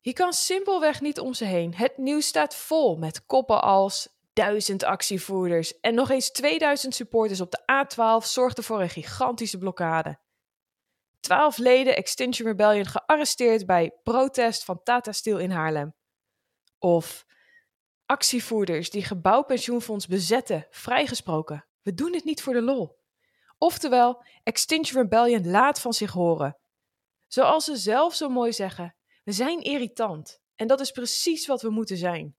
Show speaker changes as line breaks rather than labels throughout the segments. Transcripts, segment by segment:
Je kan simpelweg niet om ze heen. Het nieuws staat vol met koppen als duizend actievoerders en nog eens 2000 supporters op de A12 zorgden voor een gigantische blokkade. Twaalf leden Extinction Rebellion gearresteerd bij protest van Tata Steel in Haarlem. Of actievoerders die gebouwpensioenfonds bezetten, vrijgesproken. We doen het niet voor de lol. Oftewel, Extinction Rebellion laat van zich horen. Zoals ze zelf zo mooi zeggen, we zijn irritant. En dat is precies wat we moeten zijn.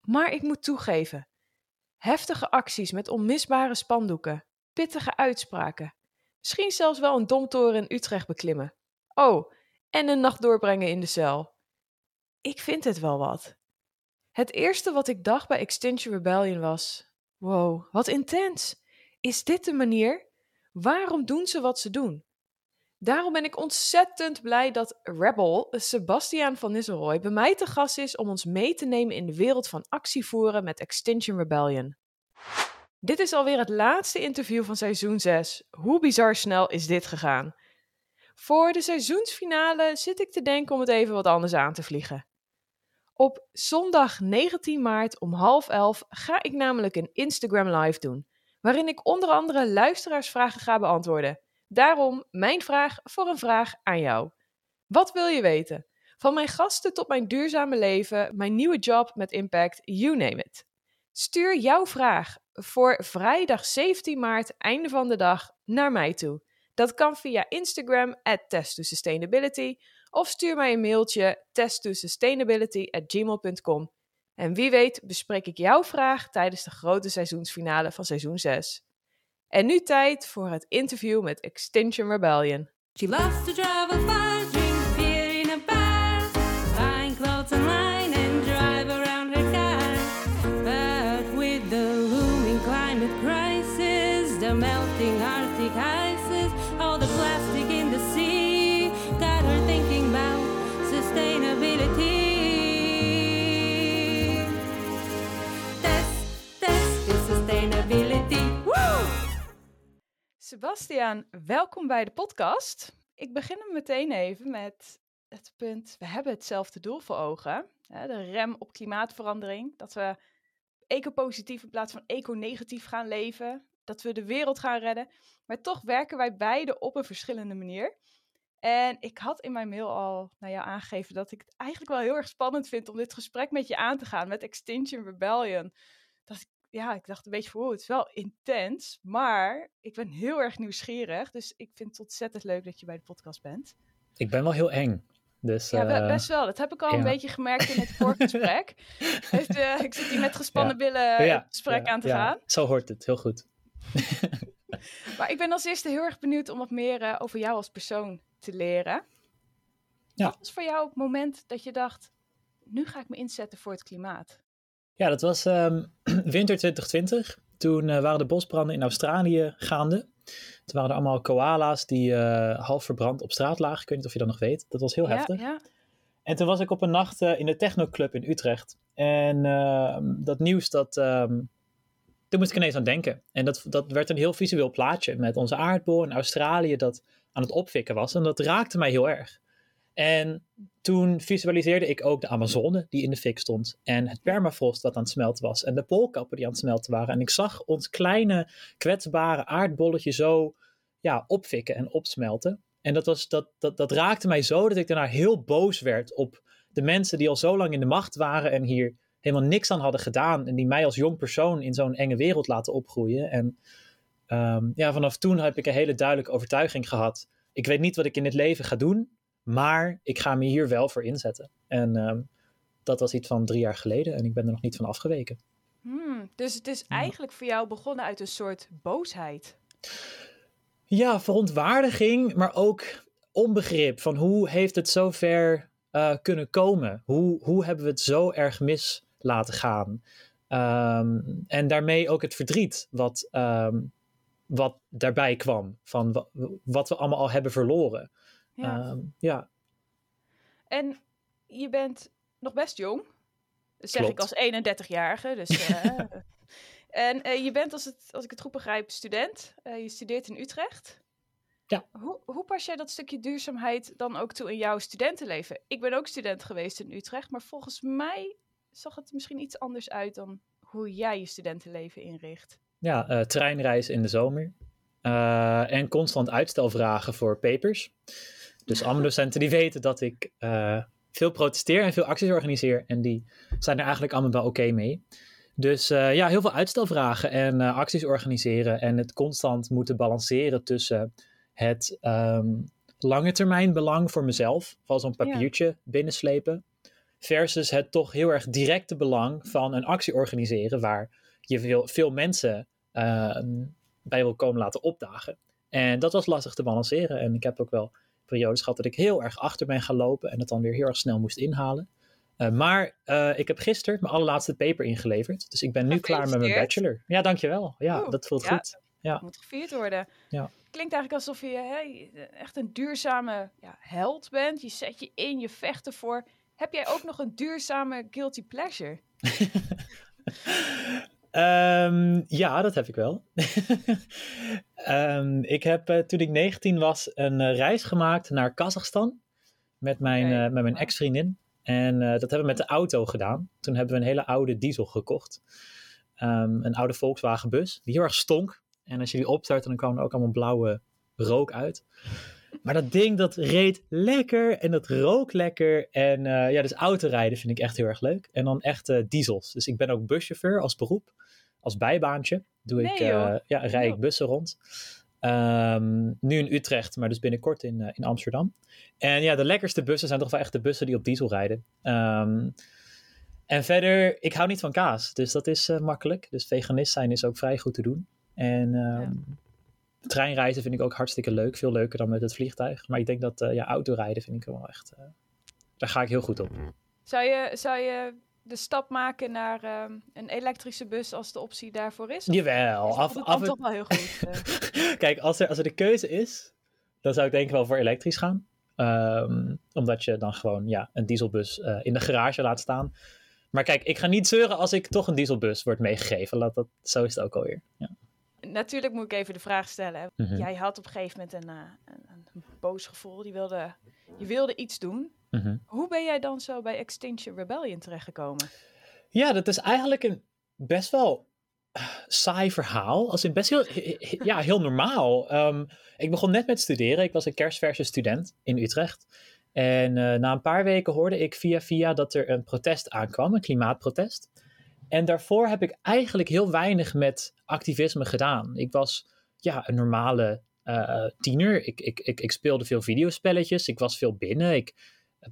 Maar ik moet toegeven, heftige acties met onmisbare spandoeken, pittige uitspraken, misschien zelfs wel een domtoren in Utrecht beklimmen. Oh, en een nacht doorbrengen in de cel. Ik vind het wel wat. Het eerste wat ik dacht bij Extinction Rebellion was: wow, wat intens. Is dit de manier? Waarom doen ze wat ze doen? Daarom ben ik ontzettend blij dat Rebel, Sebastiaan van Nistelrooy, bij mij te gast is om ons mee te nemen in de wereld van actievoeren met Extinction Rebellion. Dit is alweer het laatste interview van seizoen 6. Hoe bizar snel is dit gegaan? Voor de seizoensfinale zit ik te denken om het even wat anders aan te vliegen. Op zondag 19 maart om half elf ga ik namelijk een Instagram live doen, waarin ik onder andere luisteraarsvragen ga beantwoorden. Daarom mijn vraag voor een vraag aan jou. Wat wil je weten? Van mijn gasten tot mijn duurzame leven, mijn nieuwe job met impact, you name it. Stuur jouw vraag voor vrijdag 17 maart, einde van de dag, naar mij toe. Dat kan via Instagram at test2sustainability of stuur mij een mailtje test2sustainability@gmail.com. En wie weet bespreek ik jouw vraag tijdens de grote seizoensfinale van seizoen 6. En nu tijd voor het interview met Extinction Rebellion.
She loves to travel far, drink beer in a bar, buying clothes online and drive around her car. But with the looming climate crisis, the melting Arctic ices, all the plastic in
Sebastiaan, welkom bij de podcast. Ik begin hem meteen even met het punt, we hebben hetzelfde doel voor ogen. De rem op klimaatverandering. Dat we ecopositief in plaats van eco-negatief gaan leven. Dat we de wereld gaan redden. Maar toch werken wij beide op een verschillende manier. En ik had in mijn mail al naar jou aangegeven dat ik het eigenlijk wel heel erg spannend vind om dit gesprek met je aan te gaan met Extinction Rebellion. Dat ik, ja, ik dacht een beetje van, oh, het is wel intens, maar ik ben heel erg nieuwsgierig. Dus ik vind het ontzettend leuk dat je bij de podcast bent.
Ik ben wel heel eng. Dus,
Ja,
eh,
best wel. Dat heb ik al een beetje gemerkt in het voorgesprek. dus, ik zit hier met gespannen billen
ja,
het gesprek aan te
ja,
gaan.
Zo hoort het, heel goed.
Maar ik ben als eerste heel erg benieuwd om wat meer eh, over jou als persoon te leren.
Ja.
Wat was voor jou het moment dat je dacht, nu ga ik me inzetten voor het klimaat?
Ja, dat was ehm, winter 2020. Toen eh, waren de bosbranden in Australië gaande. Toen waren er allemaal koala's die eh, half verbrand op straat lagen. Ik weet niet of je dat nog weet. Dat was heel
ja,
heftig.
ja.
En toen was ik op een nacht eh, in de Technoclub in Utrecht. En ehm, dat nieuws, dat, ehm, toen moest ik ineens aan denken. En dat, dat werd een heel visueel plaatje met onze aardbol in Australië dat aan het opfikken was. En dat raakte mij heel erg. En toen visualiseerde ik ook de Amazone die in de fik stond. En het permafrost wat aan het smelten was. En de poolkappen die aan het smelten waren. En ik zag ons kleine kwetsbare aardbolletje zo ja, opfikken en opsmelten. En dat, was, dat, dat, dat raakte mij zo dat ik daarna heel boos werd op de mensen die al zo lang in de macht waren en hier helemaal niks aan hadden gedaan. En die mij als jong persoon in zo'n enge wereld laten opgroeien. En ehm, ja, vanaf toen heb ik een hele duidelijke overtuiging gehad. Ik weet niet wat ik in dit leven ga doen, maar ik ga me hier wel voor inzetten. En ehm, dat was iets van drie jaar geleden en ik ben er nog niet van afgeweken.
Hmm, dus het is
Ja.
eigenlijk voor jou begonnen uit een soort boosheid.
Ja, verontwaardiging, maar ook onbegrip van hoe heeft het zo ver eh, kunnen komen? Hoe, hoe hebben we het zo erg mis laten gaan? Ehm, en daarmee ook het verdriet wat, ehm, wat daarbij kwam van wa- wat we allemaal al hebben verloren.
Ja.
Ehm, ja,
En je bent nog best jong. Dat zeg ik als 31-jarige. Dus, eh, en eh, je bent, als, het, als ik het goed begrijp, student. Eh, je studeert in Utrecht.
Ja.
Hoe, hoe pas jij dat stukje duurzaamheid dan ook toe in jouw studentenleven? Ik ben ook student geweest in Utrecht, maar volgens mij zag het misschien iets anders uit dan hoe jij je studentenleven inricht.
Ja, treinreizen in de zomer. En constant uitstelvragen voor papers. Dus allemaal docenten die weten dat ik eh, veel protesteer en veel acties organiseer. En die zijn er eigenlijk allemaal wel oké mee. Dus eh, ja, heel veel uitstelvragen en eh, acties organiseren. En het constant moeten balanceren tussen het ehm, lange termijn belang voor mezelf. Van zo'n papiertje binnenslepen. Versus het toch heel erg directe belang van een actie organiseren. Waar je veel, veel mensen ehm, bij wil komen laten opdagen. En dat was lastig te balanceren. En ik heb ook wel periodes gehad dat ik heel erg achter ben gaan lopen. En het dan weer heel erg snel moest inhalen. Uh, maar uh, ik heb gisteren mijn allerlaatste paper ingeleverd. Dus ik ben nu klaar met mijn bachelor. Ja, dankjewel. Ja,
Oeh,
dat voelt
ja,
goed. Ja.
Moet gevierd worden.
Ja.
Klinkt eigenlijk alsof je hey, echt een duurzame ja, held bent. Je zet je in, je vecht ervoor. Heb jij ook nog een duurzame guilty pleasure?
um, ja, dat heb ik wel. um, ik heb uh, toen ik 19 was een uh, reis gemaakt naar Kazachstan met mijn, uh, met mijn ex-vriendin. En dat hebben we met de auto gedaan. Toen hebben we een hele oude diesel gekocht. Um, een oude Volkswagen bus die heel erg stonk. En als je die opstart, dan kwam er ook allemaal blauwe rook uit. Maar dat ding, dat reed lekker en dat rook lekker. En uh, ja, dus autorijden vind ik echt heel erg leuk. En dan echt uh, diesels. Dus ik ben ook buschauffeur als beroep. Als bijbaantje doe
Nee,
ik,
joh.
ja, rij ik bussen rond. Um, nu in Utrecht, maar dus binnenkort in, in Amsterdam. En ja, de lekkerste bussen zijn toch wel echt de bussen die op diesel rijden. Um, en verder, ik hou niet van kaas. Dus dat is uh, makkelijk. Dus veganist zijn is ook vrij goed te doen. En um, ja. treinreizen vind ik ook hartstikke leuk. Veel leuker dan met het vliegtuig. Maar ik denk dat uh, ja, autorijden vind ik wel echt... Daar ga ik heel goed op.
Zou je, zou je de stap maken naar um, een elektrische bus als de optie daarvoor is?
Jawel.
Is
af,
af, toch wel heel goed. uh.
Kijk, als er, als er de keuze is, dan zou ik denk ik wel voor elektrisch gaan. Um, omdat je dan gewoon ja, een dieselbus uh, in de garage laat staan. Maar kijk, ik ga niet zeuren als ik toch een dieselbus wordt meegegeven. Laat dat, zo is het ook alweer. Ja.
Natuurlijk moet ik even de vraag stellen.
Mhm.
Mm -hmm. Jij had op een gegeven moment een, uh, een, een boos gevoel. Je wilde, je wilde iets doen.
Mm
-hmm. Hoe ben jij dan zo bij Extinction Rebellion terechtgekomen?
Ja, dat is eigenlijk een best wel saai verhaal. Als in best heel, ja, heel normaal. Um, ik begon net met studeren. Ik was een kerstverse student in Utrecht. En uh, na een paar weken hoorde ik via via dat er een protest aankwam, een klimaatprotest. En daarvoor heb ik eigenlijk heel weinig met activisme gedaan. Ik was ja, een normale uh, tiener. Ik, ik, ik, ik, speelde veel videospelletjes. Ik was veel binnen. Ik,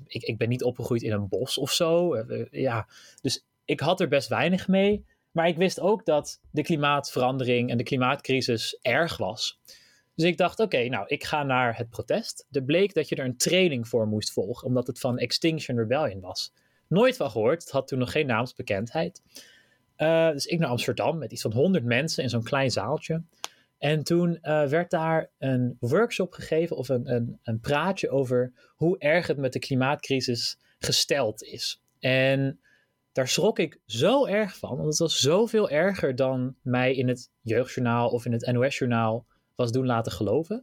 ik, ik ben niet opgegroeid in een bos of zo. Uh, ja. Dus ik had er best weinig mee. Maar ik wist ook dat de klimaatverandering en de klimaatcrisis erg was. Dus ik dacht, oké, nou, ik ga naar het protest. Er bleek dat je er een training voor moest volgen, omdat het van Extinction Rebellion was. Nooit van gehoord, het had toen nog geen naamsbekendheid. Uh, dus ik naar Amsterdam met iets van 100 mensen in zo'n klein zaaltje. En toen uh, werd daar een workshop gegeven of een, een, een praatje over hoe erg het met de klimaatcrisis gesteld is. En daar schrok ik zo erg van, want het was zoveel erger dan mij in het jeugdjournaal of in het NOS-journaal was doen laten geloven.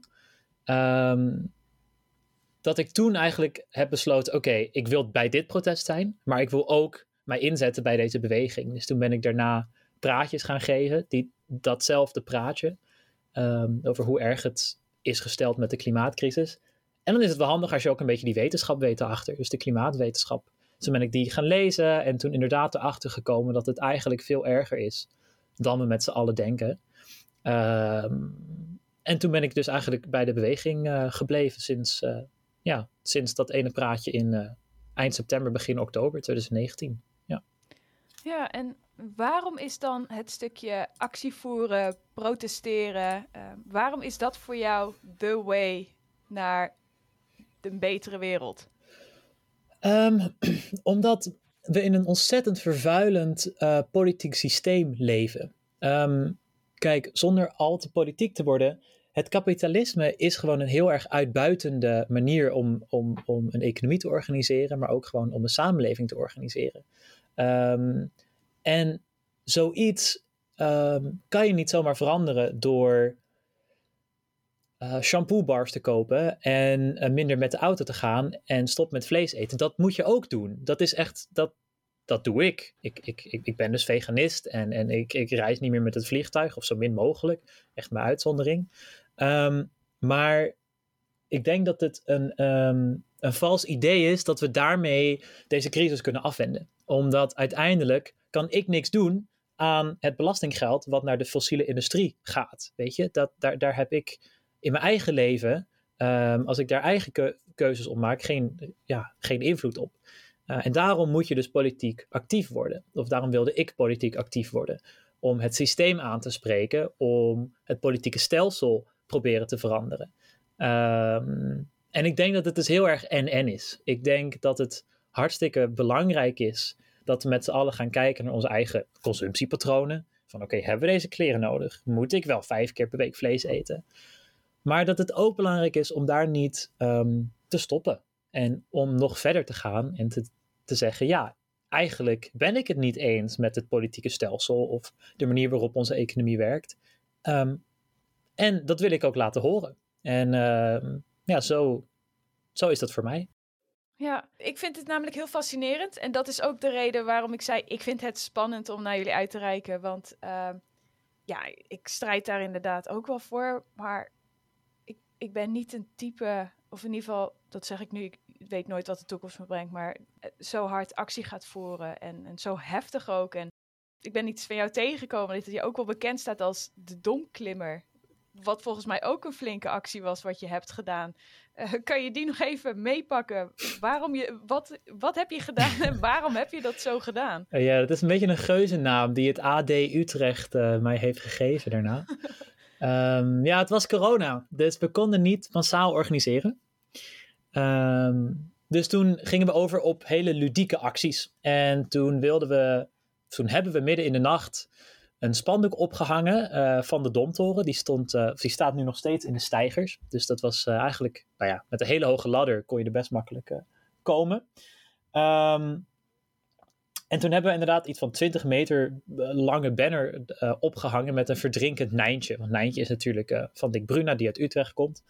Um, dat ik toen eigenlijk heb besloten: oké, ik wil bij dit protest zijn, maar ik wil ook mij inzetten bij deze beweging. Dus toen ben ik daarna praatjes gaan geven, die, datzelfde praatje, um, over hoe erg het is gesteld met de klimaatcrisis. En dan is het wel handig als je ook een beetje die wetenschap weet erachter, dus de klimaatwetenschap. Dus toen ben ik die gaan lezen en toen inderdaad erachter gekomen dat het eigenlijk veel erger is dan we met z'n allen denken. Um, en toen ben ik dus eigenlijk bij de beweging uh, gebleven sinds, uh, ja, sinds dat ene praatje in uh, eind september, begin oktober 2019. Ja.
ja, en waarom is dan het stukje actie voeren, protesteren, waarom is dat voor jou the way naar een betere wereld?
Um, omdat we in een ontzettend vervuilend uh, politiek systeem leven. Um, kijk, zonder al te politiek te worden, het kapitalisme is gewoon een heel erg uitbuitende manier om, om, om een economie te organiseren, maar ook gewoon om een samenleving te organiseren. Um, en zoiets um, kan je niet zomaar veranderen door eh shampoo bars te kopen en eh, minder met de auto te gaan en stop met vlees eten. Dat moet je ook doen. Dat is echt, dat, dat doe ik. Ik, ik, ik, ik ben dus veganist en, en ik, ik reis niet meer met het vliegtuig of zo min mogelijk. Echt mijn uitzondering. Ehm, maar ik denk dat het een, ehm, een vals idee is dat we daarmee deze crisis kunnen afwenden. Omdat uiteindelijk kan ik niks doen aan het belastinggeld wat naar de fossiele industrie gaat. Weet je, dat, daar, daar heb ik in mijn eigen leven, ehm, als ik daar eigen keu- keuzes op maak, geen, ja, geen invloed op. Uh, en daarom moet je dus politiek actief worden. Of daarom wilde ik politiek actief worden. Om het systeem aan te spreken, om het politieke stelsel proberen te veranderen. Um, en ik denk dat het dus heel erg en-en is. Ik denk dat het hartstikke belangrijk is dat we met z'n allen gaan kijken naar onze eigen consumptiepatronen. Van oké, hebben we deze kleren nodig? Moet ik wel vijf keer per week vlees eten? Maar dat het ook belangrijk is om daar niet um, te stoppen. En om nog verder te gaan en te, te zeggen, ja, eigenlijk ben ik het niet eens met het politieke stelsel of de manier waarop onze economie werkt. Um, en dat wil ik ook laten horen. En uh, ja, zo, zo is dat voor mij.
Ja, ik vind het namelijk heel fascinerend. En dat is ook de reden waarom ik zei: ik vind het spannend om naar jullie uit te reiken. Want uh, ja, ik strijd daar inderdaad ook wel voor. Maar ik, ik ben niet een type, of in ieder geval, dat zeg ik nu, ik weet nooit wat de toekomst me brengt, maar eh, zo hard actie gaat voeren en, en zo heftig ook. En ik ben iets van jou tegengekomen dat je ook wel bekend staat als de domklimmer. Wat volgens mij ook een flinke actie was wat je hebt gedaan. Uh, kan je die nog even meepakken? Waarom je, wat, wat heb je gedaan en waarom heb je dat zo gedaan?
Uh, ja, dat is een beetje een geuzennaam die het AD Utrecht uh, mij heeft gegeven daarna. um, ja, het was corona, dus we konden niet massaal organiseren. Um, dus toen gingen we over op hele ludieke acties. En toen wilden we, toen hebben we midden in de nacht een spandoek opgehangen uh, van de Domtoren. Die, stond, uh, die staat nu nog steeds in de stijgers. Dus dat was uh, eigenlijk, nou ja, met een hele hoge ladder kon je er best makkelijk komen. Um, en toen hebben we inderdaad iets van 20 meter lange banner opgehangen met een verdrinkend Nijntje. Want Nijntje is natuurlijk van Dick Bruna, die uit Utrecht komt.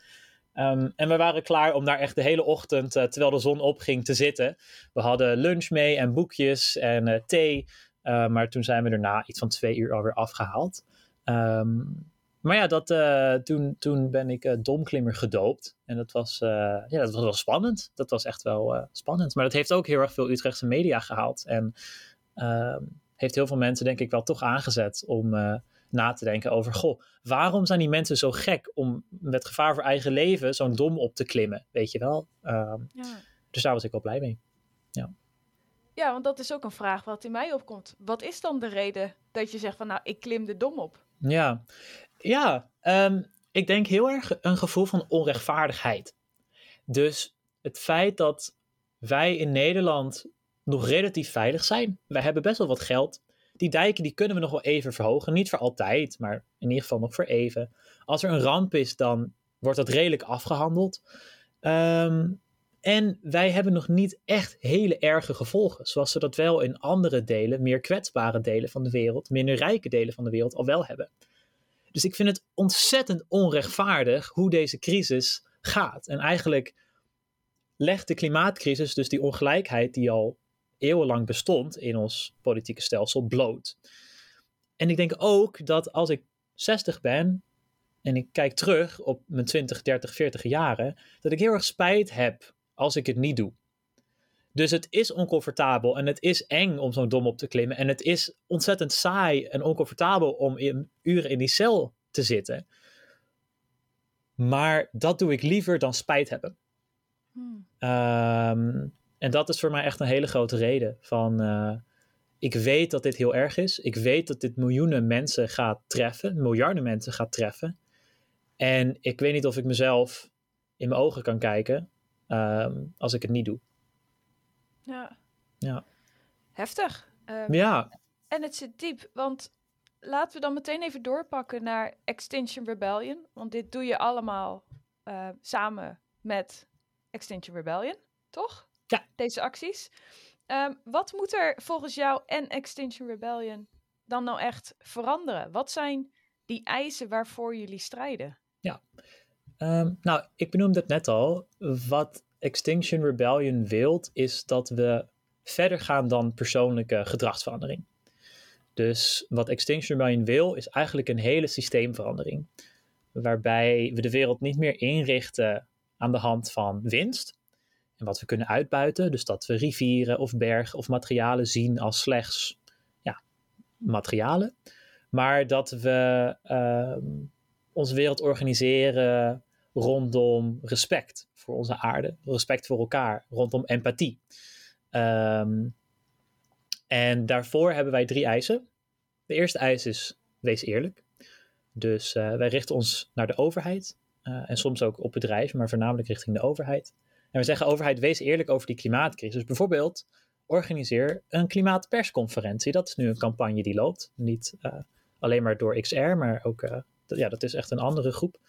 Um, en we waren klaar om daar echt de hele ochtend, terwijl de zon opging, te zitten. We hadden lunch mee en boekjes en thee. Uh, maar toen zijn we daarna iets van twee uur alweer afgehaald. Um, maar ja, dat, uh, toen, toen ben ik uh, domklimmer gedoopt. En dat was, ja, dat was wel spannend. Dat was echt wel spannend. Maar dat heeft ook heel erg veel Utrechtse media gehaald. En ehm, heeft heel veel mensen denk ik wel toch aangezet om na te denken over... Goh, waarom zijn die mensen zo gek om met gevaar voor eigen leven zo'n dom op te klimmen? Weet je wel? Um, ja. Dus daar was ik wel blij mee. Ja.
Ja, want dat is ook een vraag wat in mij opkomt. Wat is dan de reden dat je zegt van nou, ik klim de dom op?
Ja, ja um, ik denk heel erg een gevoel van onrechtvaardigheid. Dus het feit dat wij in Nederland nog relatief veilig zijn. Wij hebben best wel wat geld. Die dijken die kunnen we nog wel even verhogen. Niet voor altijd, maar in ieder geval nog voor even. Als er een ramp is, dan wordt dat redelijk afgehandeld. Um, en wij hebben nog niet echt hele erge gevolgen, zoals ze dat wel in andere delen, meer kwetsbare delen van de wereld, minder rijke delen van de wereld al wel hebben. Dus ik vind het ontzettend onrechtvaardig hoe deze crisis gaat. En eigenlijk legt de klimaatcrisis dus die ongelijkheid die al eeuwenlang bestond in ons politieke stelsel bloot. En ik denk ook dat als ik 60 ben en ik kijk terug op mijn 20, 30, 40 jaren, dat ik heel erg spijt heb als ik het niet doe. Dus het is oncomfortabel en het is eng om zo'n dom op te klimmen. En het is ontzettend saai en oncomfortabel om in, uren in die cel te zitten. Maar dat doe ik liever dan spijt hebben. Hmm. Um, en dat is voor mij echt een hele grote reden. Van, uh, ik weet dat dit heel erg is. Ik weet dat dit miljoenen mensen gaat treffen. Miljarden mensen gaat treffen. En ik weet niet of ik mezelf in mijn ogen kan kijken um, als ik het niet doe.
Ja.
Ja.
Heftig. Um,
ja.
En het zit diep, want laten we dan meteen even doorpakken naar Extinction Rebellion. Want dit doe je allemaal uh, samen met Extinction Rebellion, toch?
Ja.
Deze acties. Um, wat moet er volgens jou en Extinction Rebellion dan nou echt veranderen? Wat zijn die eisen waarvoor jullie strijden?
Ja. Ehm, nou, ik benoemde het net al. Wat Extinction Rebellion wilt, is dat we verder gaan dan persoonlijke gedragsverandering. Dus wat Extinction Rebellion wil, is eigenlijk een hele systeemverandering. Waarbij we de wereld niet meer inrichten aan de hand van winst. En wat we kunnen uitbuiten. Dus dat we rivieren of bergen of materialen zien als slechts ja, materialen. Maar dat we ehm, onze wereld organiseren rondom respect voor onze aarde, respect voor elkaar, rondom empathie. Ehm, en daarvoor hebben wij drie eisen. De eerste eis is: wees eerlijk. Dus eh, wij richten ons naar de overheid eh, en soms ook op bedrijven, maar voornamelijk richting de overheid. En we zeggen: overheid, wees eerlijk over die klimaatcrisis. Dus bijvoorbeeld, organiseer een klimaatpersconferentie. Dat is nu een campagne die loopt. Niet uh, alleen maar door XR, maar ook, ja, dat is echt een andere groep.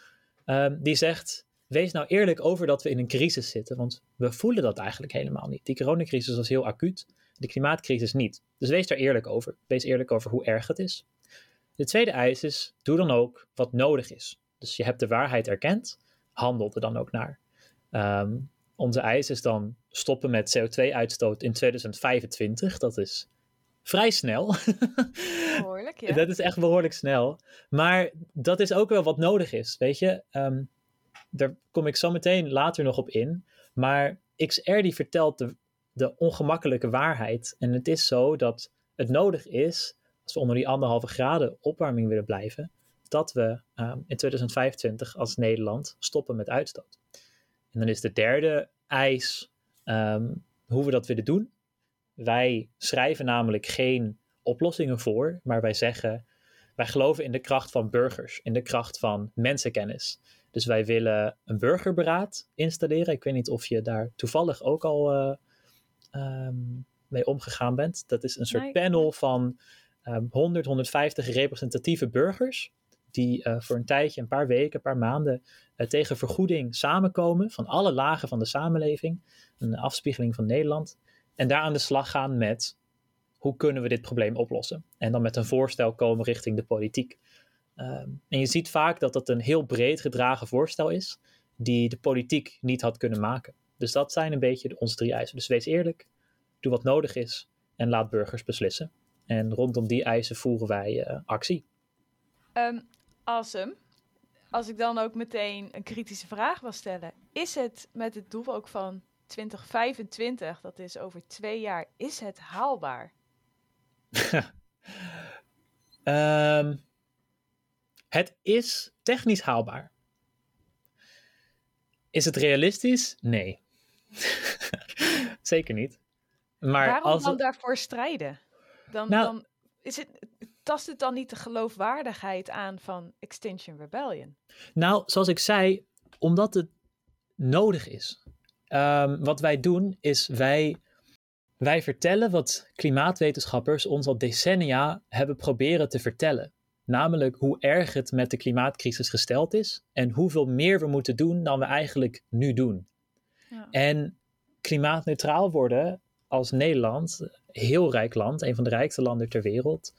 Ehm, die zegt: wees nou eerlijk over dat we in een crisis zitten, want we voelen dat eigenlijk helemaal niet. Die coronacrisis was heel acuut, de klimaatcrisis niet. Dus wees daar eerlijk over. Wees eerlijk over hoe erg het is. De tweede eis is: doe dan ook wat nodig is. Dus je hebt de waarheid erkend, handel er dan ook naar. Um, onze eis is dan stoppen met CO2-uitstoot in 2025. Dat is vrij snel.
Behoorlijk, ja.
dat is echt behoorlijk snel. Maar dat is ook wel wat nodig is, weet je. Um, daar kom ik zo meteen later nog op in. Maar XR die vertelt de, de ongemakkelijke waarheid. En het is zo dat het nodig is, als we onder die anderhalve graden opwarming willen blijven, dat we um, in 2025 als Nederland stoppen met uitstoot. En dan is de derde eis um, hoe we dat willen doen. Wij schrijven namelijk geen oplossingen voor, maar wij zeggen, wij geloven in de kracht van burgers, in de kracht van mensenkennis. Dus wij willen een burgerberaad installeren. Ik weet niet of je daar toevallig ook al uh, um, mee omgegaan bent. Dat is een soort
Nee.
panel van um, 100, 150 representatieve burgers. Die uh, voor een tijdje, een paar weken, een paar maanden uh, tegen vergoeding samenkomen van alle lagen van de samenleving. Een afspiegeling van Nederland. En daar aan de slag gaan met hoe kunnen we dit probleem oplossen. En dan met een voorstel komen richting de politiek. Um, en je ziet vaak dat dat een heel breed gedragen voorstel is, die de politiek niet had kunnen maken. Dus dat zijn een beetje onze drie eisen. Dus wees eerlijk, doe wat nodig is en laat burgers beslissen. En rondom die eisen voeren wij uh, actie.
Um. Als ik dan ook meteen een kritische vraag wil stellen, is het met het doel ook van 2025, dat is over twee jaar, is het haalbaar?
um, het is technisch haalbaar. Is het realistisch? Nee. Zeker niet. Maar
Waarom
als...
dan daarvoor strijden? Dan,
Nou-
dan is het, tast het dan niet de geloofwaardigheid aan van Extinction Rebellion?
Nou, zoals ik zei, omdat het nodig is. Um, wat wij doen is wij, wij vertellen wat klimaatwetenschappers ons al decennia hebben proberen te vertellen. Namelijk hoe erg het met de klimaatcrisis gesteld is en hoeveel meer we moeten doen dan we eigenlijk nu doen.
Ja.
En klimaatneutraal worden als Nederland, heel rijk land, een van de rijkste landen ter wereld,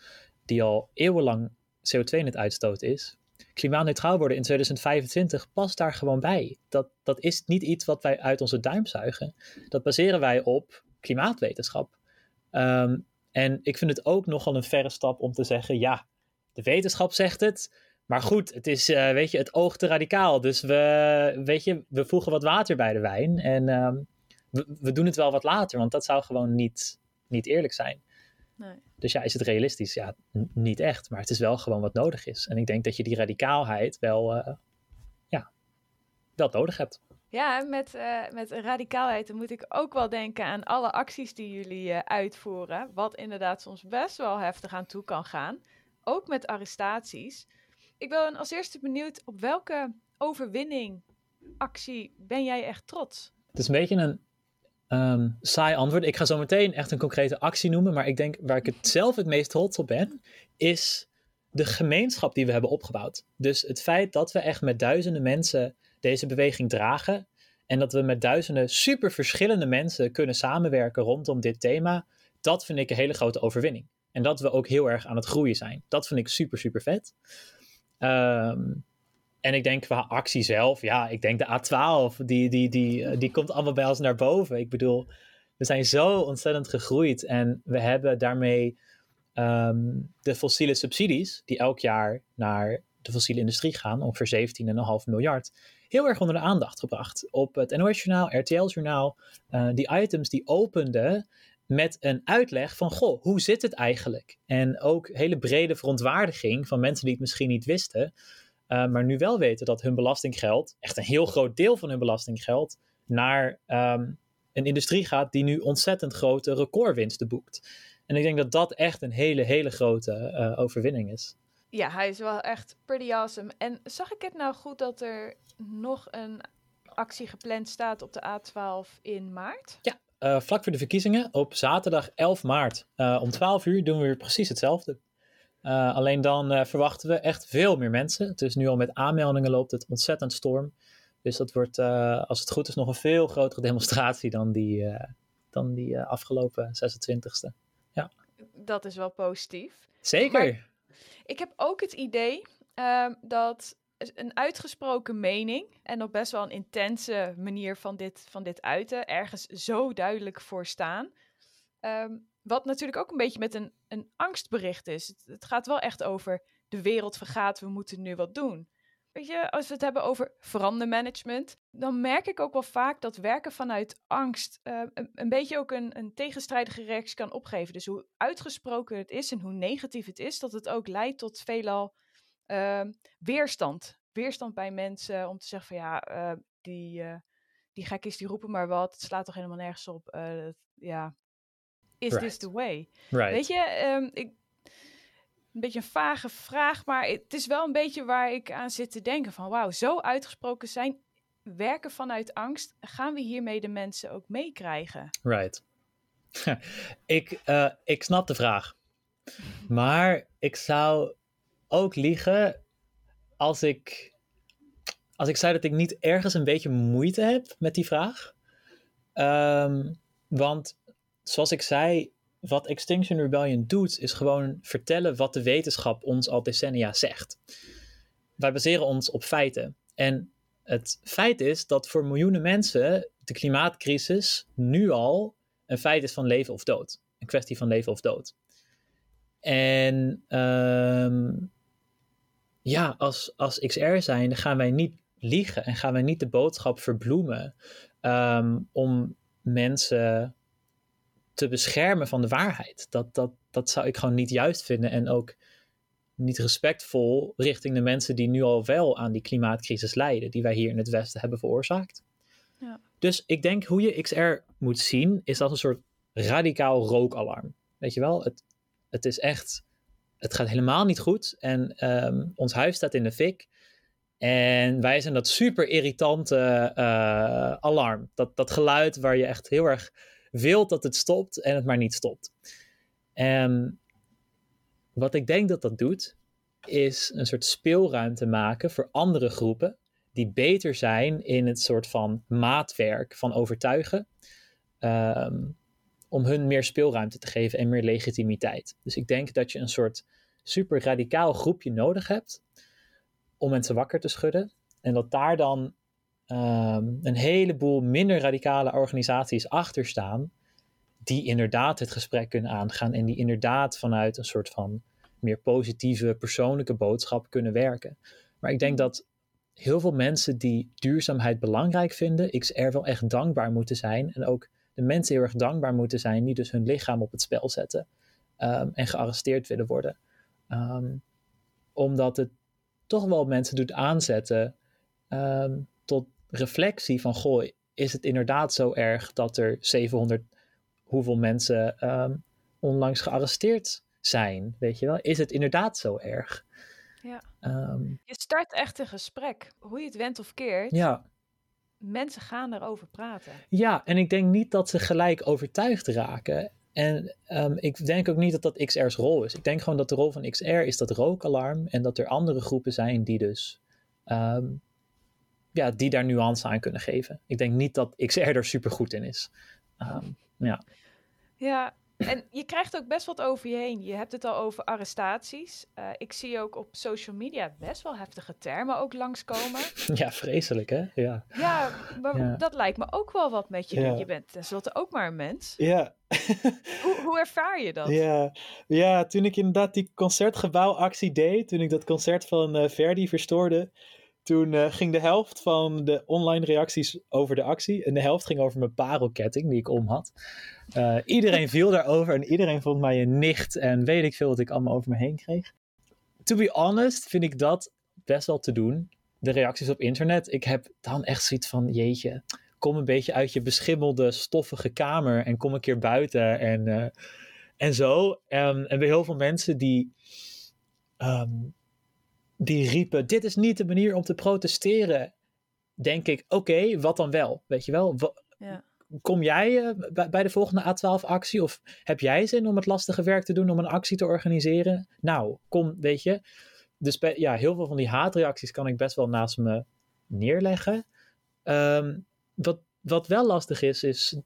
die al eeuwenlang CO2 in het uitstoot is. Klimaatneutraal worden in 2025 past daar gewoon bij. Dat, dat is niet iets wat wij uit onze duim zuigen. Dat baseren wij op klimaatwetenschap. Um, en ik vind het ook nogal een verre stap om te zeggen: ja, de wetenschap zegt het. Maar goed, het is, uh, weet je, het oog te radicaal. Dus we, weet je, we voegen wat water bij de wijn. En um, we, we, doen het wel wat later, want dat zou gewoon niet, niet eerlijk zijn.
Nee.
Dus ja, is het realistisch? Ja, niet echt. Maar het is wel gewoon wat nodig is. En ik denk dat je die radicaalheid wel, uh, ja, wel nodig hebt.
Ja, met, uh, met radicaalheid dan moet ik ook wel denken aan alle acties die jullie uh, uitvoeren. Wat inderdaad soms best wel heftig aan toe kan gaan. Ook met arrestaties. Ik ben als eerste benieuwd op welke overwinning, actie ben jij echt trots?
Het is een beetje een um, saai antwoord. Ik ga zo meteen echt een concrete actie noemen. Maar ik denk waar ik het zelf het meest trots op ben, is de gemeenschap die we hebben opgebouwd. Dus het feit dat we echt met duizenden mensen deze beweging dragen. En dat we met duizenden super verschillende mensen kunnen samenwerken rondom dit thema. Dat vind ik een hele grote overwinning. En dat we ook heel erg aan het groeien zijn. Dat vind ik super, super vet. Um, En ik denk qua actie zelf, ja, ik denk de A12, die, die, die, eh, die komt allemaal bij ons naar boven. Ik bedoel, we zijn zo ontzettend gegroeid en we hebben daarmee ehm, de fossiele subsidies, die elk jaar naar de fossiele industrie gaan, ongeveer 17,5 miljard, heel erg onder de aandacht gebracht. Op het NOS-journaal, RTL-journaal, eh, die items die openden met een uitleg van, goh, hoe zit het eigenlijk? En ook hele brede verontwaardiging van mensen die het misschien niet wisten, uh, maar nu wel weten dat hun belastinggeld, echt een heel groot deel van hun belastinggeld, naar um, een industrie gaat die nu ontzettend grote recordwinsten boekt. En ik denk dat dat echt een hele, hele grote uh, overwinning is.
Ja, hij is wel echt pretty awesome. En zag ik het nou goed dat er nog een actie gepland staat op de A12 in maart?
Ja, uh, vlak voor de verkiezingen op zaterdag 11 maart. Om 12 uur doen we weer precies hetzelfde. Uh, alleen dan verwachten we echt veel meer mensen. Het is nu al met aanmeldingen loopt het ontzettend storm. Dus dat wordt, als het goed is, nog een veel grotere demonstratie dan die, dan die afgelopen 26e. Ja.
Dat is wel positief.
Zeker.
Maar ik heb ook het idee uh, dat een uitgesproken mening en op best wel een intense manier van dit, van dit uiten, ergens zo duidelijk voor staan. Um, wat natuurlijk ook een beetje met een, een angstbericht is. Het, gaat wel echt over de wereld vergaat, we moeten nu wat doen. Weet je, als we het hebben over verandermanagement, dan merk ik ook wel vaak dat werken vanuit angst uh, een, beetje ook een, een tegenstrijdige reactie kan opgeven. Dus hoe uitgesproken het is en hoe negatief het is, dat het ook leidt tot veelal uh, weerstand. Weerstand bij mensen om te zeggen van ja, uh, die, uh, die gekkies die roepen maar wat, het slaat toch helemaal nergens op. Ja, is right. this the way?
Right.
Weet je, um, ik, een beetje een vage vraag, maar het is wel een beetje waar ik aan zit te denken van wauw, zo uitgesproken zijn, werken vanuit angst, gaan we hiermee de mensen ook meekrijgen?
Right. ik, uh, ik snap de vraag. Maar ik zou ook liegen als ik, als ik zei dat ik niet ergens een beetje moeite heb met die vraag. Um, want zoals ik zei, wat Extinction Rebellion doet, is gewoon vertellen wat de wetenschap ons al decennia zegt. Wij baseren ons op feiten. En het feit is dat voor miljoenen mensen de klimaatcrisis nu al een feit is van leven of dood. Een kwestie van leven of dood. En um, ja, als, als XR zijn, dan gaan wij niet liegen en gaan wij niet de boodschap verbloemen um, om mensen te beschermen van de waarheid. Dat, dat, dat zou ik gewoon niet juist vinden en ook niet respectvol richting de mensen die nu al wel aan die klimaatcrisis lijden, die wij hier in het Westen hebben veroorzaakt.
Ja.
Dus ik denk hoe je XR moet zien, is als een soort radicaal rookalarm. Weet je wel, het, het is echt, het gaat helemaal niet goed en um, ons huis staat in de fik. En wij zijn dat super irritante uh, alarm. Dat, dat geluid waar je echt heel erg wilt dat het stopt en het maar niet stopt. En wat ik denk dat dat doet, is een soort speelruimte maken voor andere groepen die beter zijn in het soort van maatwerk van overtuigen. Um, om hun meer speelruimte te geven en meer legitimiteit. Dus ik denk dat je een soort super radicaal groepje nodig hebt om mensen wakker te schudden. En dat daar dan um, een heleboel minder radicale organisaties achter staan, die inderdaad het gesprek kunnen aangaan en die inderdaad vanuit een soort van meer positieve persoonlijke boodschap kunnen werken. Maar ik denk dat heel veel mensen die duurzaamheid belangrijk vinden, XR wel echt dankbaar moeten zijn en ook de mensen heel erg dankbaar moeten zijn die dus hun lichaam op het spel zetten um, en gearresteerd willen worden. Um, omdat het toch wel mensen doet aanzetten um, tot reflectie van, goh, is het inderdaad zo erg dat er 700 hoeveel mensen um, onlangs gearresteerd zijn? Weet je wel, is het inderdaad zo erg?
Ja.
Um,
je start echt een gesprek, hoe je het went of keert.
Ja.
Mensen gaan erover praten.
Ja, en ik denk niet dat ze gelijk overtuigd raken. En um, ik denk ook niet dat dat XR's rol is. Ik denk gewoon dat de rol van XR is dat rookalarm en dat er andere groepen zijn die dus um, ja, die daar nuance aan kunnen geven. Ik denk niet dat XR er super goed in is. Um, ja.
Ja, En je krijgt ook best wat over je heen. Je hebt het al over arrestaties. Eh, ik zie ook op social media best wel heftige termen ook langskomen.
Ja, vreselijk hè? Ja.
Ja, maar
Ja.
dat lijkt me ook wel wat met je.
Ja.
Je bent tenslotte ook maar een mens.
Ja.
Hoe, hoe ervaar je dat?
Ja, ja, toen ik inderdaad die concertgebouwactie deed, toen ik dat concert van eh, Verdi verstoorde, toen eh, ging de helft van de online reacties over de actie en de helft ging over mijn parelketting die ik om had. Eh, iedereen viel daarover en iedereen vond mij een nicht en weet ik veel wat ik allemaal over me heen kreeg. To be honest vind ik dat best wel te doen. De reacties op internet, ik heb dan echt zoiets van, jeetje, kom een beetje uit je beschimmelde, stoffige kamer en kom een keer buiten en... eh, en zo. Ehm, en bij heel veel mensen die, ehm, die riepen: Dit is niet de manier om te protesteren. Denk ik: Oké, wat dan wel? Weet je wel? Wa-
Ja.
Kom jij eh, bij, de volgende A12-actie? Of heb jij zin om het lastige werk te doen om een actie te organiseren? Nou, kom, weet je. Dus bij, ja, heel veel van die haatreacties kan ik best wel naast me neerleggen. Ehm, wat, wat wel lastig is, is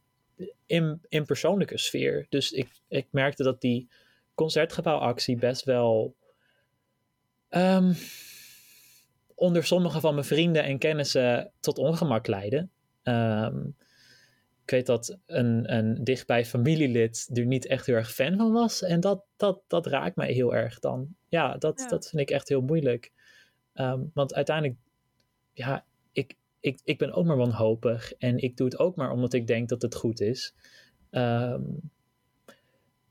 in, in persoonlijke sfeer. Dus ik, ik merkte dat die concertgebouwactie best wel ehm, onder sommige van mijn vrienden en kennissen tot ongemak leidde. Ehm, ik weet dat een, een dichtbij familielid er niet echt heel erg fan van was. En dat, dat, dat raakt mij heel erg dan. Ja, dat,
Ja.
dat vind ik echt heel moeilijk. Ehm, want uiteindelijk, ja, ik, ik, ik ben ook maar wanhopig. En ik doe het ook maar omdat ik denk dat het goed is.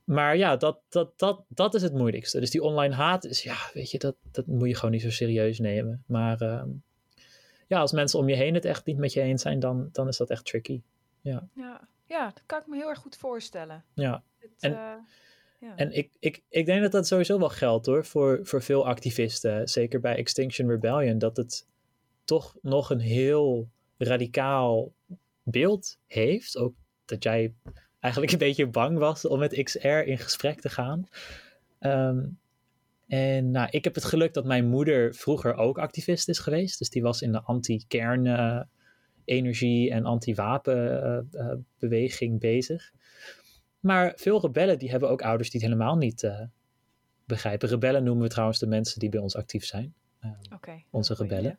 Maar ja, dat, dat, dat, dat is het moeilijkste. Dus die online haat is, ja, weet je, dat, dat moet je gewoon niet zo serieus nemen. Maar ehm, ja, als mensen om je heen het echt niet met je eens zijn, dan, dan is dat echt tricky.
Ja. ja, dat kan ik me heel erg goed voorstellen.
Ja.
Het,
En-
eh, ja.
En ik, ik, ik denk dat dat sowieso wel geldt hoor, voor, voor veel activisten. Zeker bij Extinction Rebellion, dat het toch nog een heel radicaal beeld heeft. Ook dat jij eigenlijk een beetje bang was om met XR in gesprek te gaan. Ehm, en nou, ik heb het geluk dat mijn moeder vroeger ook activist is geweest. Dus die was in de anti-kern eh, energie en anti-wapen eh, eh, bezig. Maar veel rebellen die hebben ook ouders die het helemaal niet begrijpen. Rebellen noemen we trouwens de mensen die bij ons actief zijn. Ehm,
Oké,
onze rebellen.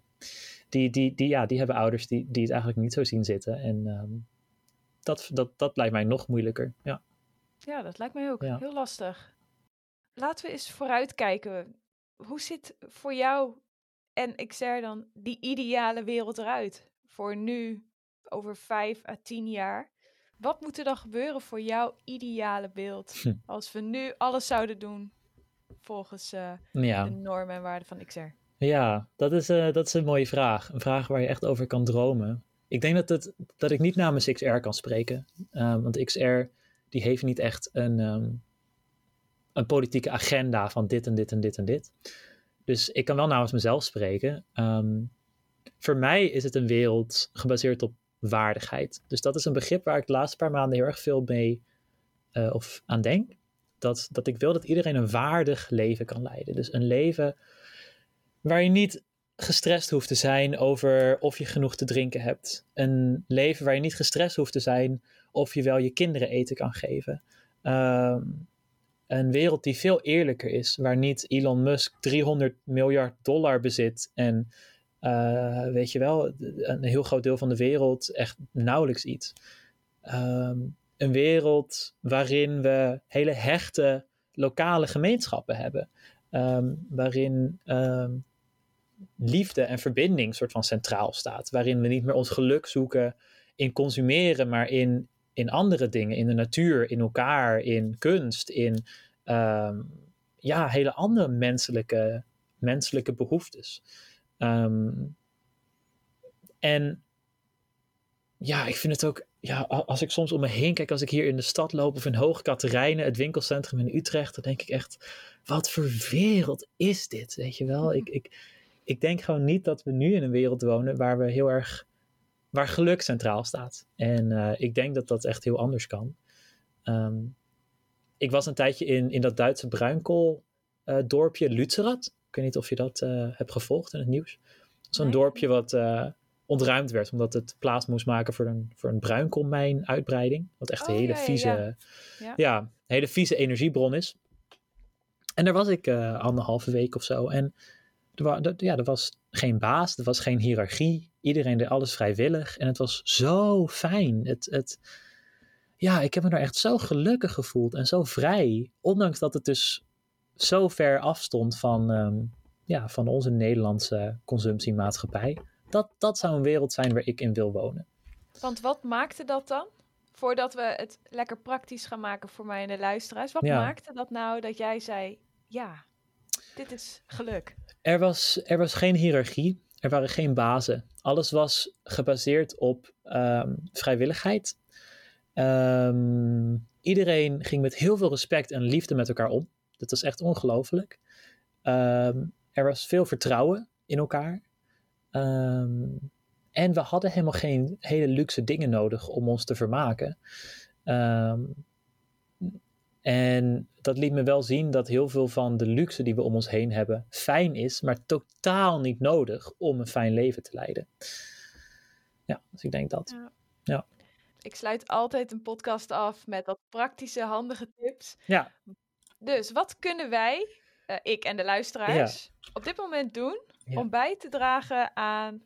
Die, die, die, ja, die hebben ouders die, die het eigenlijk niet zo zien zitten. En ehm, dat, dat, dat lijkt mij nog moeilijker. Ja.
Ja, dat lijkt mij ook
Ja.
heel lastig. Laten we eens vooruitkijken. Hoe ziet voor jou en XR dan die ideale wereld eruit? Voor nu, over vijf à tien jaar. Wat moet er dan gebeuren voor jouw ideale beeld?
Hm.
Als we nu alles zouden doen volgens eh,
Ja.
de normen en waarden van XR.
Ja, dat is, eh, dat is een mooie vraag. Een vraag waar je echt over kan dromen. Ik denk dat, het, dat ik niet namens XR kan spreken. Eh, want XR die heeft niet echt een, ehm, een politieke agenda van dit en dit en dit en dit. Dus ik kan wel namens mezelf spreken. Ehm, voor mij is het een wereld gebaseerd op waardigheid. Dus dat is een begrip waar ik de laatste paar maanden heel erg veel mee eh, of aan denk. Dat, dat ik wil dat iedereen een waardig leven kan leiden. Dus een leven waar je niet gestrest hoeft te zijn over of je genoeg te drinken hebt. Een leven waar je niet gestrest hoeft te zijn of je wel je kinderen eten kan geven. Ehm, een wereld die veel eerlijker is, waar niet Elon Musk 300 miljard dollar bezit en eh, weet je wel, een heel groot deel van de wereld echt nauwelijks iets. Ehm, een wereld waarin we hele hechte lokale gemeenschappen hebben. Ehm, waarin liefde en verbinding soort van centraal staat. Waarin we niet meer ons geluk zoeken in consumeren, maar in, in andere dingen. In de natuur, in elkaar, in kunst, in ehm, ja, hele andere menselijke, menselijke behoeftes. Ehm, en ja, ik vind het ook, ja, als ik soms om me heen kijk, als ik hier in de stad loop of in Hoog Katerijnen, het winkelcentrum in Utrecht, dan denk ik echt, wat voor wereld is dit, weet je wel? Ik, ik, ik denk gewoon niet dat we nu in een wereld wonen waar we heel erg, waar geluk centraal staat. En eh, ik denk dat dat echt heel anders kan. Ehm, ik was een tijdje in, in dat Duitse bruinkool eh, dorpje Lützerath. Ik weet niet of je dat eh, hebt gevolgd in het nieuws. Zo'n
Nee.
dorpje wat, ontruimd werd, omdat het plaats moest maken voor een, voor een bruinkoolmijn-uitbreiding. Wat echt een
Oh,
hele
ja,
vieze,
ja.
ja.
Ja.
een hele vieze energiebron is. En daar was ik anderhalve week of zo. En er, ja, er was geen baas, er was geen hiërarchie. Iedereen deed alles vrijwillig. En het was zo fijn. Het, het, ja, ik heb me daar echt zo gelukkig gevoeld en zo vrij. Ondanks dat het dus zo ver afstond van, ehm, ja, van onze Nederlandse consumptiemaatschappij. Dat, dat zou een wereld zijn waar ik in wil wonen.
Want wat maakte dat dan? Voordat we het lekker praktisch gaan maken voor mij en de luisteraars. Wat
Ja.
maakte dat nou dat jij zei, ja, dit is geluk?
Er was, er was geen hiërarchie, er waren geen bazen. Alles was gebaseerd op ehm, vrijwilligheid. Ehm, iedereen ging met heel veel respect en liefde met elkaar om. Dat was echt ongelooflijk. Ehm, er was veel vertrouwen in elkaar. En we hadden helemaal geen hele luxe dingen nodig om ons te vermaken. En dat liet me wel zien dat heel veel van de luxe die we om ons heen hebben fijn is, maar totaal niet nodig om een fijn leven te leiden. Ja, dus ik denk dat.
Ik sluit altijd een podcast af met wat praktische, handige tips.
Ja,
Dus wat kunnen wij, eh, ik en de luisteraars, op dit moment doen
Ja.
om bij te dragen aan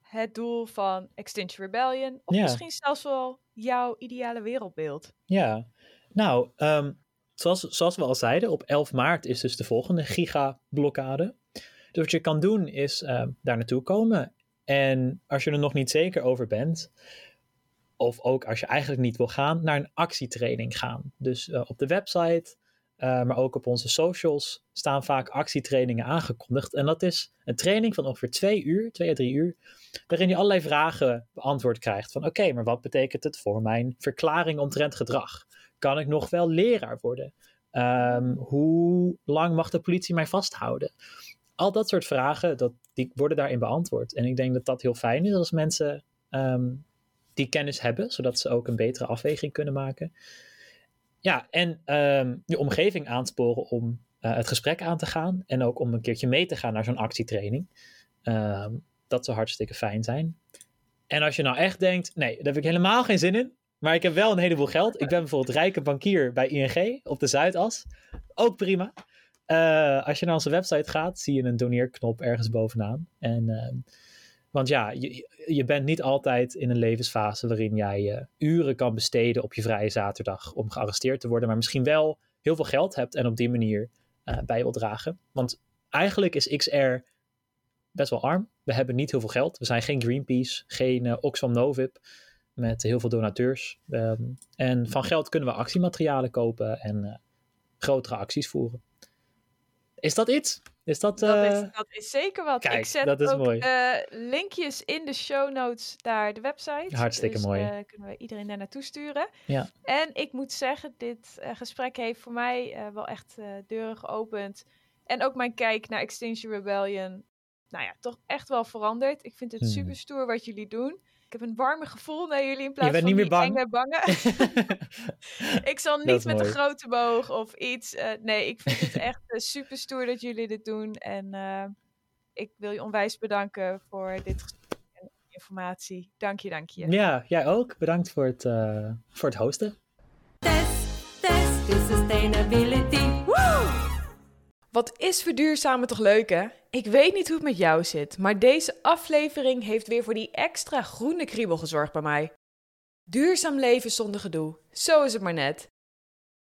het doel van Extinction Rebellion? Of
Ja.
misschien zelfs wel jouw ideale wereldbeeld?
ja. Nou, ehm, zoals, zoals we al zeiden, op 11 maart is dus de volgende gigablokkade. Dus wat je kan doen is ehm, daar naartoe komen. En als je er nog niet zeker over bent, of ook als je eigenlijk niet wil gaan, naar een actietraining gaan. Dus eh, op de website, eh, maar ook op onze socials staan vaak actietrainingen aangekondigd. En dat is een training van ongeveer twee uur, twee à drie uur, waarin je allerlei vragen beantwoord krijgt. Van oké, maar wat betekent het voor mijn verklaring omtrent gedrag? Kan ik nog wel leraar worden? Ehm, hoe lang mag de politie mij vasthouden? Al dat soort vragen, dat, die worden daarin beantwoord. En ik denk dat dat heel fijn is als mensen ehm, die kennis hebben, zodat ze ook een betere afweging kunnen maken. Ja, en ehm, je omgeving aansporen om eh, het gesprek aan te gaan en ook om een keertje mee te gaan naar zo'n actietraining. Dat zou hartstikke fijn zijn. En als je nou echt denkt, nee, daar heb ik helemaal geen zin in, maar ik heb wel een heleboel geld. Ik ben bijvoorbeeld rijke bankier bij ING op de Zuidas. Ook prima. Eh, als je naar onze website gaat, zie je een doneerknop ergens bovenaan. En, ehm, want ja, je, je bent niet altijd in een levensfase waarin jij eh, uren kan besteden op je vrije zaterdag om gearresteerd te worden, maar misschien wel heel veel geld hebt en op die manier eh, bij wil dragen. Want eigenlijk is XR best wel arm. We hebben niet heel veel geld. We zijn geen Greenpeace, geen Oxfam Novib met heel veel donateurs. Ehm, en van geld kunnen we actiematerialen kopen en eh, grotere acties voeren. Is dat iets? Is dat...
Dat,
eh,
is, dat is zeker wat.
kijk,
ik zet
dat is
ook
mooi.
eh, linkjes in de show notes naar de website.
Hartstikke
dus,
mooi.
eh, kunnen we iedereen daar naartoe sturen.
Ja.
En ik moet zeggen, dit eh, gesprek heeft voor mij eh, wel echt eh, deuren geopend. En ook mijn kijk naar Extinction Rebellion, nou ja, toch echt wel veranderd. Ik vind het
Hmm.
super stoer wat jullie doen. Ik heb een warme gevoel naar jullie in plaats
bent
van
niet meer
die
bang?
enge bange. ik zal niet met een
mooi.
grote boog of iets. eh, nee, ik vind het echt eh, super stoer dat jullie dit doen. En eh, ik wil je onwijs bedanken voor dit gesprek en informatie. Dank je, dank je.
ja, jij ook. Bedankt voor het, eh, voor het hosten.
Test, test is sustainability.
Wat is verduurzamen toch leuk, hè? Ik weet niet hoe het met jou zit, maar deze aflevering heeft weer voor die extra groene kriebel gezorgd bij mij. Duurzaam leven zonder gedoe, zo is het maar net.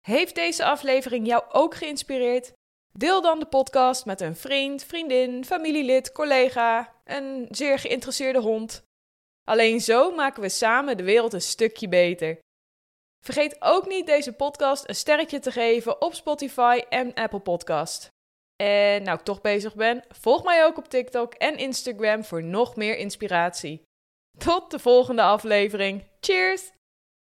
Heeft deze aflevering jou ook geïnspireerd? Deel dan de podcast met een vriend, vriendin, familielid, collega, een zeer geïnteresseerde hond. Alleen zo maken we samen de wereld een stukje beter. Vergeet ook niet deze podcast een sterretje te geven op Spotify en Apple Podcast. En nou ik toch bezig ben, volg mij ook op TikTok en Instagram voor nog meer inspiratie. Tot de volgende aflevering. Cheers!